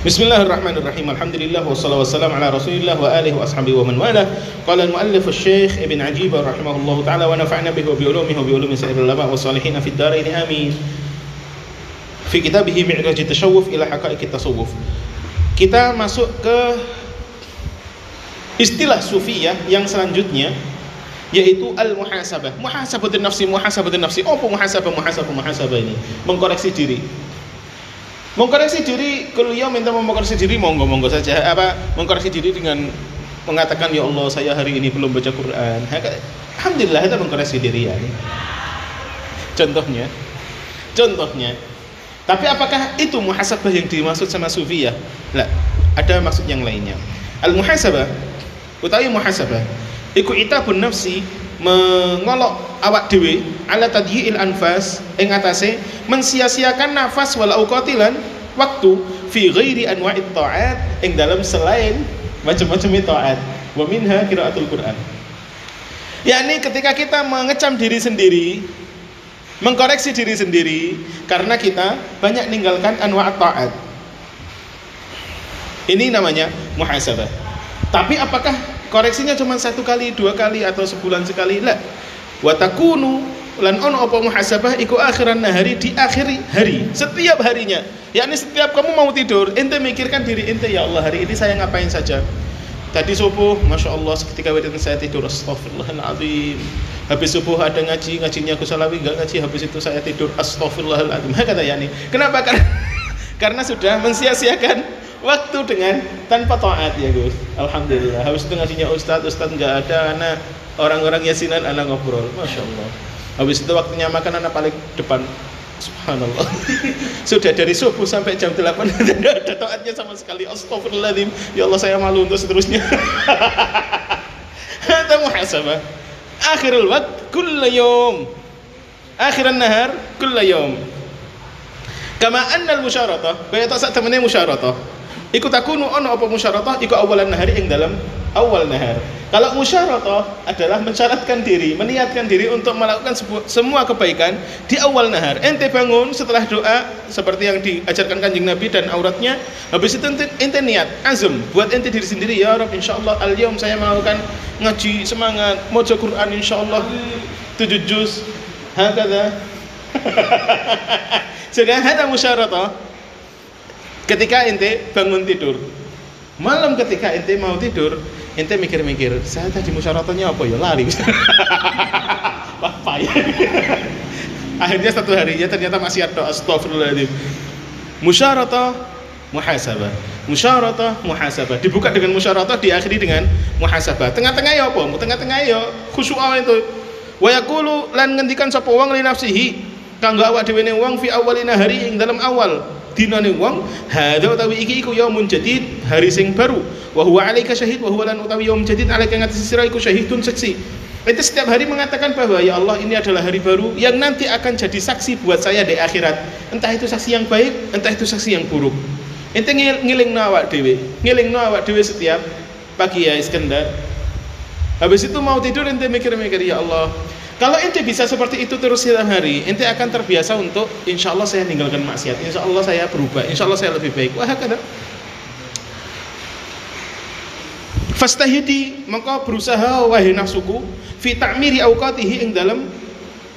Bismillahirrahmanirrahim. Alhamdulillah wassalatu wassalamu ala Rasulillah wa alihi wa ashabihi wa man wala. Qala al-muallif Syekh Ibn Ajib rahimahullah taala wa nafa'na bihi wa bi ulumihi wa bi ulumi sa'iril ulama wa salihin fi darain amin. Fi kitabih Mi'raj at-Tashawuf ila haqa'iq at-tasawuf. Kita masuk ke istilah sufiyah yang selanjutnya yaitu al-muhasabah. Muhasabatun nafsi, muhasabatun nafsi. Apa muhasabah, muhasabah, muhasabah ini? Mengkoreksi diri. Mengkoreksi diri, ya minta mengkoreksi diri, monggo monggo saja. Apa mengkoreksi diri dengan mengatakan ya Allah saya hari ini belum baca Quran. Alhamdulillah itu mengkoreksi diri ya. Contohnya, contohnya. Tapi apakah itu muhasabah yang dimaksud sama sufiyah? Lah, ada maksud yang lainnya. Al muhasabah, utawi muhasabah, iku itabun nafsi mengolok awak dewi ala tadyi'il anfas ing atase mensia-siakan nafas wal auqatilan waktu fi ghairi anwa'it ta'at ing dalam selain macam-macam taat. Wa minha qiraatul Quran. Yakni ketika kita mengecam diri sendiri mengkoreksi diri sendiri karena kita banyak meninggalkan anwa'at ta'at. Ini namanya muhasabah. Tapi apakah koreksinya cuma satu kali, dua kali atau sebulan sekali? Lah. Watakunu lan ono apa muhasabah iku akhiran nahari di akhir hari setiap harinya. Yakni setiap kamu mau tidur ente mikirkan diri ente ya Allah hari ini saya ngapain saja? Tadi subuh masya Allah ketika wirid saya tidur astagfirullahaladzim. Habis subuh ada ngaji ngajinya aku salawi enggak ngaji habis itu saya tidur astagfirullahaladzim. Kata Yani kenapa? Karena sudah mensia-siakan waktu dengan tanpa taat ya Gus. Alhamdulillah. Habis itu ngasihnya Ustadz Ustadz nggak ada anak orang-orang yasinan anak ngobrol. Masya Allah. Habis itu waktunya makan anak paling depan. Subhanallah. Sudah dari subuh sampai jam 8 Tidak ada taatnya sama sekali. Astagfirullahaladzim Ya Allah saya malu untuk seterusnya. Itu muhasabah. Akhirul waqt Kulla yom Akhiran nahar Kulla yom Kama annal musyaratah. Kaya tak saat temennya musyaratah Iku takunu ono apa musyaratah iku awalan nahari ing dalam awal nahar. Kalau musyaratah adalah mensyaratkan diri, meniatkan diri untuk melakukan semua kebaikan di awal nahar. Ente bangun setelah doa seperti yang diajarkan kanjeng Nabi dan auratnya. Habis itu ente, ente niat, azam buat ente diri sendiri ya Rob insyaallah al yaum saya melakukan ngaji semangat, maca Quran insyaallah tujuh juz. Hakada. Sudah ada musyaratah ketika ente bangun tidur. Malam ketika ente mau tidur ente mikir-mikir saya tadi musyaratahnya apa ya? Lari. Apa ya akhirnya satu harinya ternyata masih ada astagfirullahaladzim. Musyaratah muhasabah. Musyaratah muhasabah. Dibuka dengan musyaratah diakhiri dengan muhasabah. Tengah-tengah ya apa? Tengah-tengah ya khusyuk itu. Wa yaqulu lan ngendikan sapa wong li nafsihi? Kanggo awak dhewe wong fi awalina hari ing dalam awal dinane wong hadza utawi iki iku yaumun jadid hari sing baru. Wa huwa alaika syahid wa huwa lan utawi yaum jadid alaika ngatasi sira iku syahidun saksi itu setiap hari mengatakan bahwa ya Allah ini adalah hari baru yang nanti akan jadi saksi buat saya di akhirat. Entah itu saksi yang baik entah itu saksi yang buruk. Ente ngiling awak dewe ngiling awak dewe setiap pagi ya Iskandar. Habis itu mau tidur ente mikir-mikir ya Allah kalau ente bisa seperti itu terus setiap hari, ente akan terbiasa untuk insya Allah saya meninggalkan maksiat, insya Allah saya berubah, insya Allah saya lebih baik. Wah, kada. Fastahidi maka berusaha wahai nafsuku fi ta'miri awqatihi ing dalam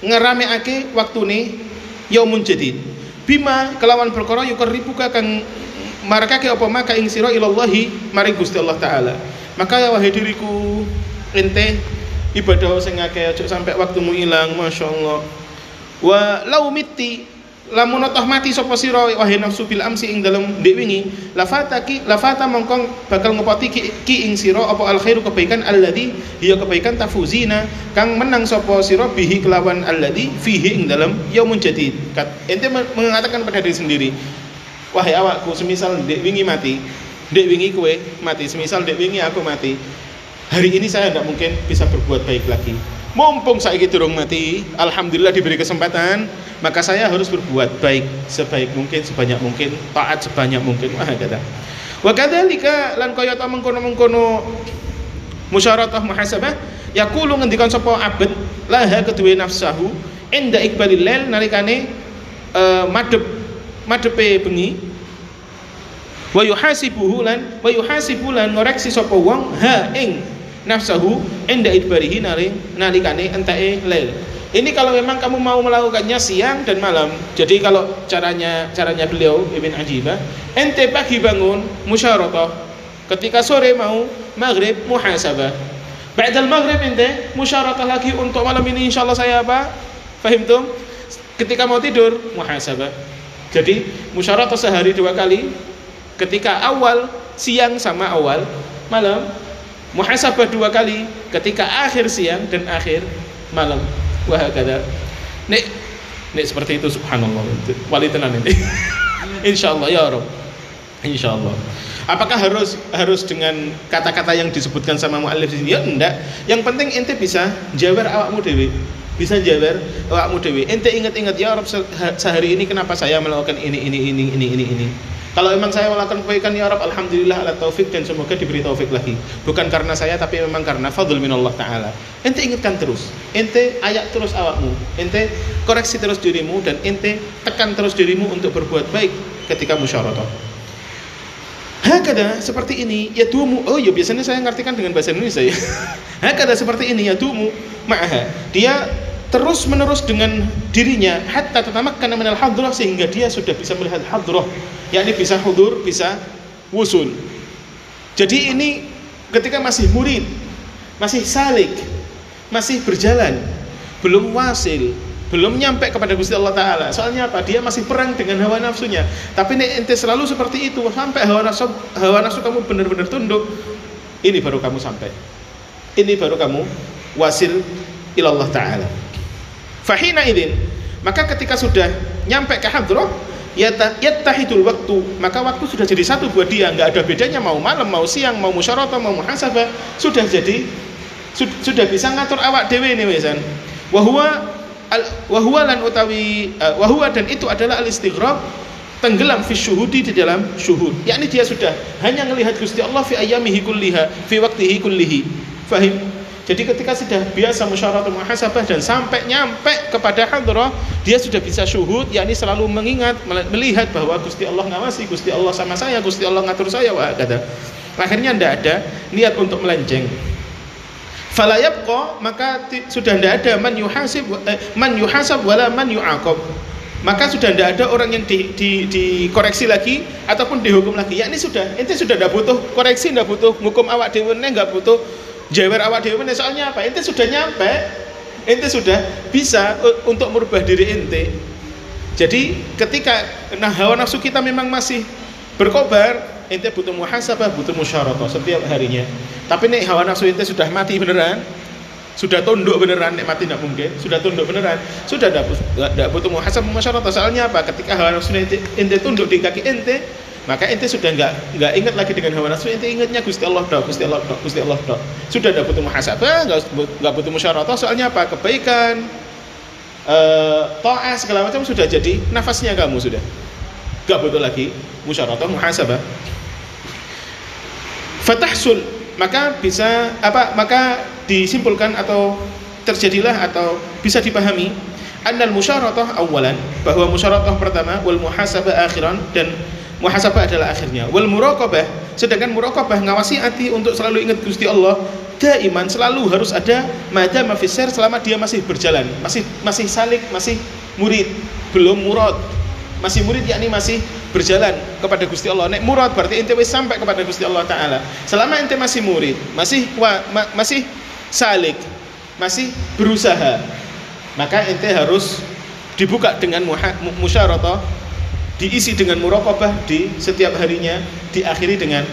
ngerameake waktune yaumun jadid. Bima kelawan perkara yukarribuka kang marakake apa maka ing sira ilallahi maring Gusti Allah taala. Maka ya wahai diriku ente ibadah sing akeh aja sampai waktumu ilang masyaallah. Wa lau miti lamun toh mati sapa sira wahai nafsu bil amsi ing dalem ndek wingi. Lafataki lafata mongkong bakal ngepoti ki, ki ing sira apa al khairu kebaikan alladzi hiya kebaikan tafuzina kang menang sapa sira bihi kelawan alladzi fihi ing dalem yaumun jadid. Ente mengatakan pada diri sendiri wahai awakku semisal ndek wingi mati ndek wingi kowe mati semisal ndek wingi aku mati hari ini saya tidak mungkin bisa berbuat baik lagi. Mumpung saya durung mati alhamdulillah diberi kesempatan maka saya harus berbuat baik sebaik mungkin sebanyak mungkin taat sebanyak mungkin. Wah kata wa kadzalika lan kaya ta mengkono-mengkono musyaratah muhasabah yaqulu ngendikan sapa abad laha kedue nafsahu inda iqbalil lail nalikane uh, madhep madhepe bengi. Wa yuhasibuhu lan wa ngoreksi sapa wong ha ing nafsahu inda idbarihi nalikane entake lail ini kalau memang kamu mau melakukannya siang dan malam. Jadi kalau caranya caranya beliau Ibn Ajibah, ente pagi bangun musyaratah. Ketika sore mau maghrib muhasabah. Ba'dal maghrib ente musyaratah lagi untuk malam ini insyaallah saya apa? Fahim tuh? Ketika mau tidur muhasabah. Jadi musyaratah sehari dua kali. Ketika awal siang sama awal malam muhasabah dua kali ketika akhir siang dan akhir malam. Wahakada nek nek seperti itu subhanallah. Wali tenan ini. Insyaallah ya Rob. Insyaallah. Apakah harus harus dengan kata-kata yang disebutkan sama muallif sini? Ya enggak yang penting ente bisa jawer awakmu dewi bisa jawer awakmu dewi ente ingat-ingat ya Rob sehari ini kenapa saya melakukan ini ini ini ini ini ini kalau memang saya melakukan kebaikan ya Rabb, alhamdulillah ala taufik dan semoga diberi taufik lagi. Bukan karena saya tapi memang karena fadl minallah taala. Ente ingatkan terus. Ente ayak terus awakmu. Ente koreksi terus dirimu dan ente tekan terus dirimu untuk berbuat baik ketika musyawarah. Hakada seperti ini ya tumu. Oh ya biasanya saya ngartikan dengan bahasa Indonesia ya. Hakada seperti ini ya tumu ma'aha. Dia terus menerus dengan dirinya hatta tatamakkan minal hadrah sehingga dia sudah bisa melihat hadrah yakni bisa hudur bisa wusul. Jadi ini ketika masih murid masih salik masih berjalan belum wasil belum nyampe kepada Gusti Allah Ta'ala. Soalnya apa? dia masih perang dengan hawa nafsunya. Tapi nih ente selalu seperti itu sampai hawa nafsu, hawa nafsu kamu benar-benar tunduk ini baru kamu sampai. Ini baru kamu wasil ilallah Ta'ala Fahina idin. Maka ketika sudah nyampe ke hadrah yattahidul waktu. Maka waktu sudah jadi satu buat dia. Nggak ada bedanya mau malam mau siang mau musyawarah mau muhasabah. Sudah jadi sudah bisa ngatur awak dewe ini wesan wahwa wahwa lan utawi uh, wahwa dan itu adalah al istighraq tenggelam fi syuhudi di dalam syuhud. Yakni dia sudah hanya melihat Gusti Allah fi ayamihi kulliha fi waktihi kullihi. Fahim jadi ketika sudah biasa musyawarah muhasabah dan sampai nyampe kepada hadrah, dia sudah bisa syuhud, yakni selalu mengingat, melihat bahwa Gusti Allah ngawasi, Gusti Allah sama saya, Gusti Allah ngatur saya, wah kata. Akhirnya tidak ada niat untuk melenceng. Falayab kok maka sudah tidak ada man yuhasib eh, man yuhasab wala man yu'aqab maka sudah tidak ada orang yang di, di, dikoreksi lagi ataupun dihukum lagi ya ini sudah ente sudah tidak butuh koreksi tidak butuh hukum awak dewi nggak butuh jewer awak dewi soalnya apa? Ente sudah nyampe. Ente sudah bisa untuk merubah diri ente jadi ketika nah hawa nafsu kita memang masih berkobar ente butuh muhasabah butuh musyaratah setiap harinya. Tapi nih hawa nafsu ente sudah mati beneran sudah tunduk beneran nek mati tidak mungkin sudah tunduk beneran sudah tidak butuh muhasabah musyaratah soalnya apa? Ketika hawa nafsu ente tunduk di kaki ente maka ente sudah nggak nggak ingat lagi dengan hawa nafsu ente ingatnya gusti Allah dok gusti Allah dok gusti Allah dok. Sudah tidak butuh muhasabah nggak nggak butuh musyawarah soalnya apa? Kebaikan uh, to'ah segala macam sudah jadi nafasnya kamu sudah. Nggak butuh lagi musyawarah muhasabah. Fatahsul maka bisa apa maka disimpulkan atau terjadilah atau bisa dipahami annal musyaratah awalan bahwa musyaratah pertama wal muhasabah akhiran dan muhasabah adalah akhirnya. Wal muraqabah sedangkan muraqabah ngawasi hati untuk selalu ingat Gusti Allah daiman selalu harus ada madama fisir selama dia masih berjalan masih masih salik masih murid belum murad. Masih murid yakni masih berjalan kepada Gusti Allah. Nek murad berarti ente sampai kepada Gusti Allah taala. Selama ente masih murid masih wa, ma, masih salik masih berusaha maka ente harus dibuka dengan musyaratah diisi dengan muraqabah di setiap harinya diakhiri dengan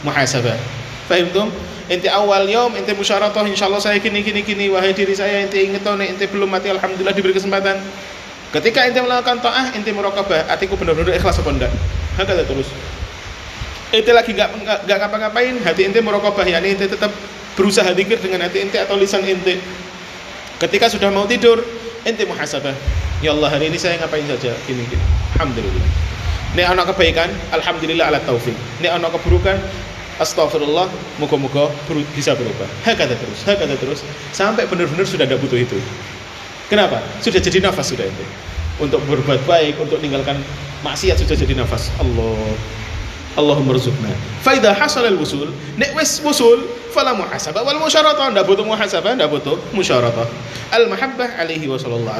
muhasabah. Paham tuh ente awal yom ente musyaratah insyaallah saya gini gini gini wahai diri saya ente inget nek ente belum mati alhamdulillah diberi kesempatan. Ketika ente melakukan taah ente muraqabah hatiku benar-benar ikhlas apa enggak? Hakata terus. Ente lagi nggak nggak ngapa-ngapain hati ente muraqabah yakni ente tetap berusaha dikir dengan hati ente atau lisan ente ketika sudah mau tidur ente muhasabah. Ya Allah hari ini saya ngapain saja? Gini gini Alhamdulillah. Nek ana kebaikan, alhamdulillah ala taufik. Nek ana keburukan, astagfirullah, moga-moga bisa berubah. Hakata terus, hakata terus sampai benar-benar sudah tidak butuh itu. Kenapa? Sudah jadi nafas sudah itu. Untuk berbuat baik, untuk meninggalkan maksiat sudah jadi nafas. Allah. Allahumma rzuqna fa idza hasala al wusul nek wis wusul fala muhasabah wal musyaratah ndak butuh muhasabah ndak butuh musyaratah al mahabbah alaihi wa sallallahu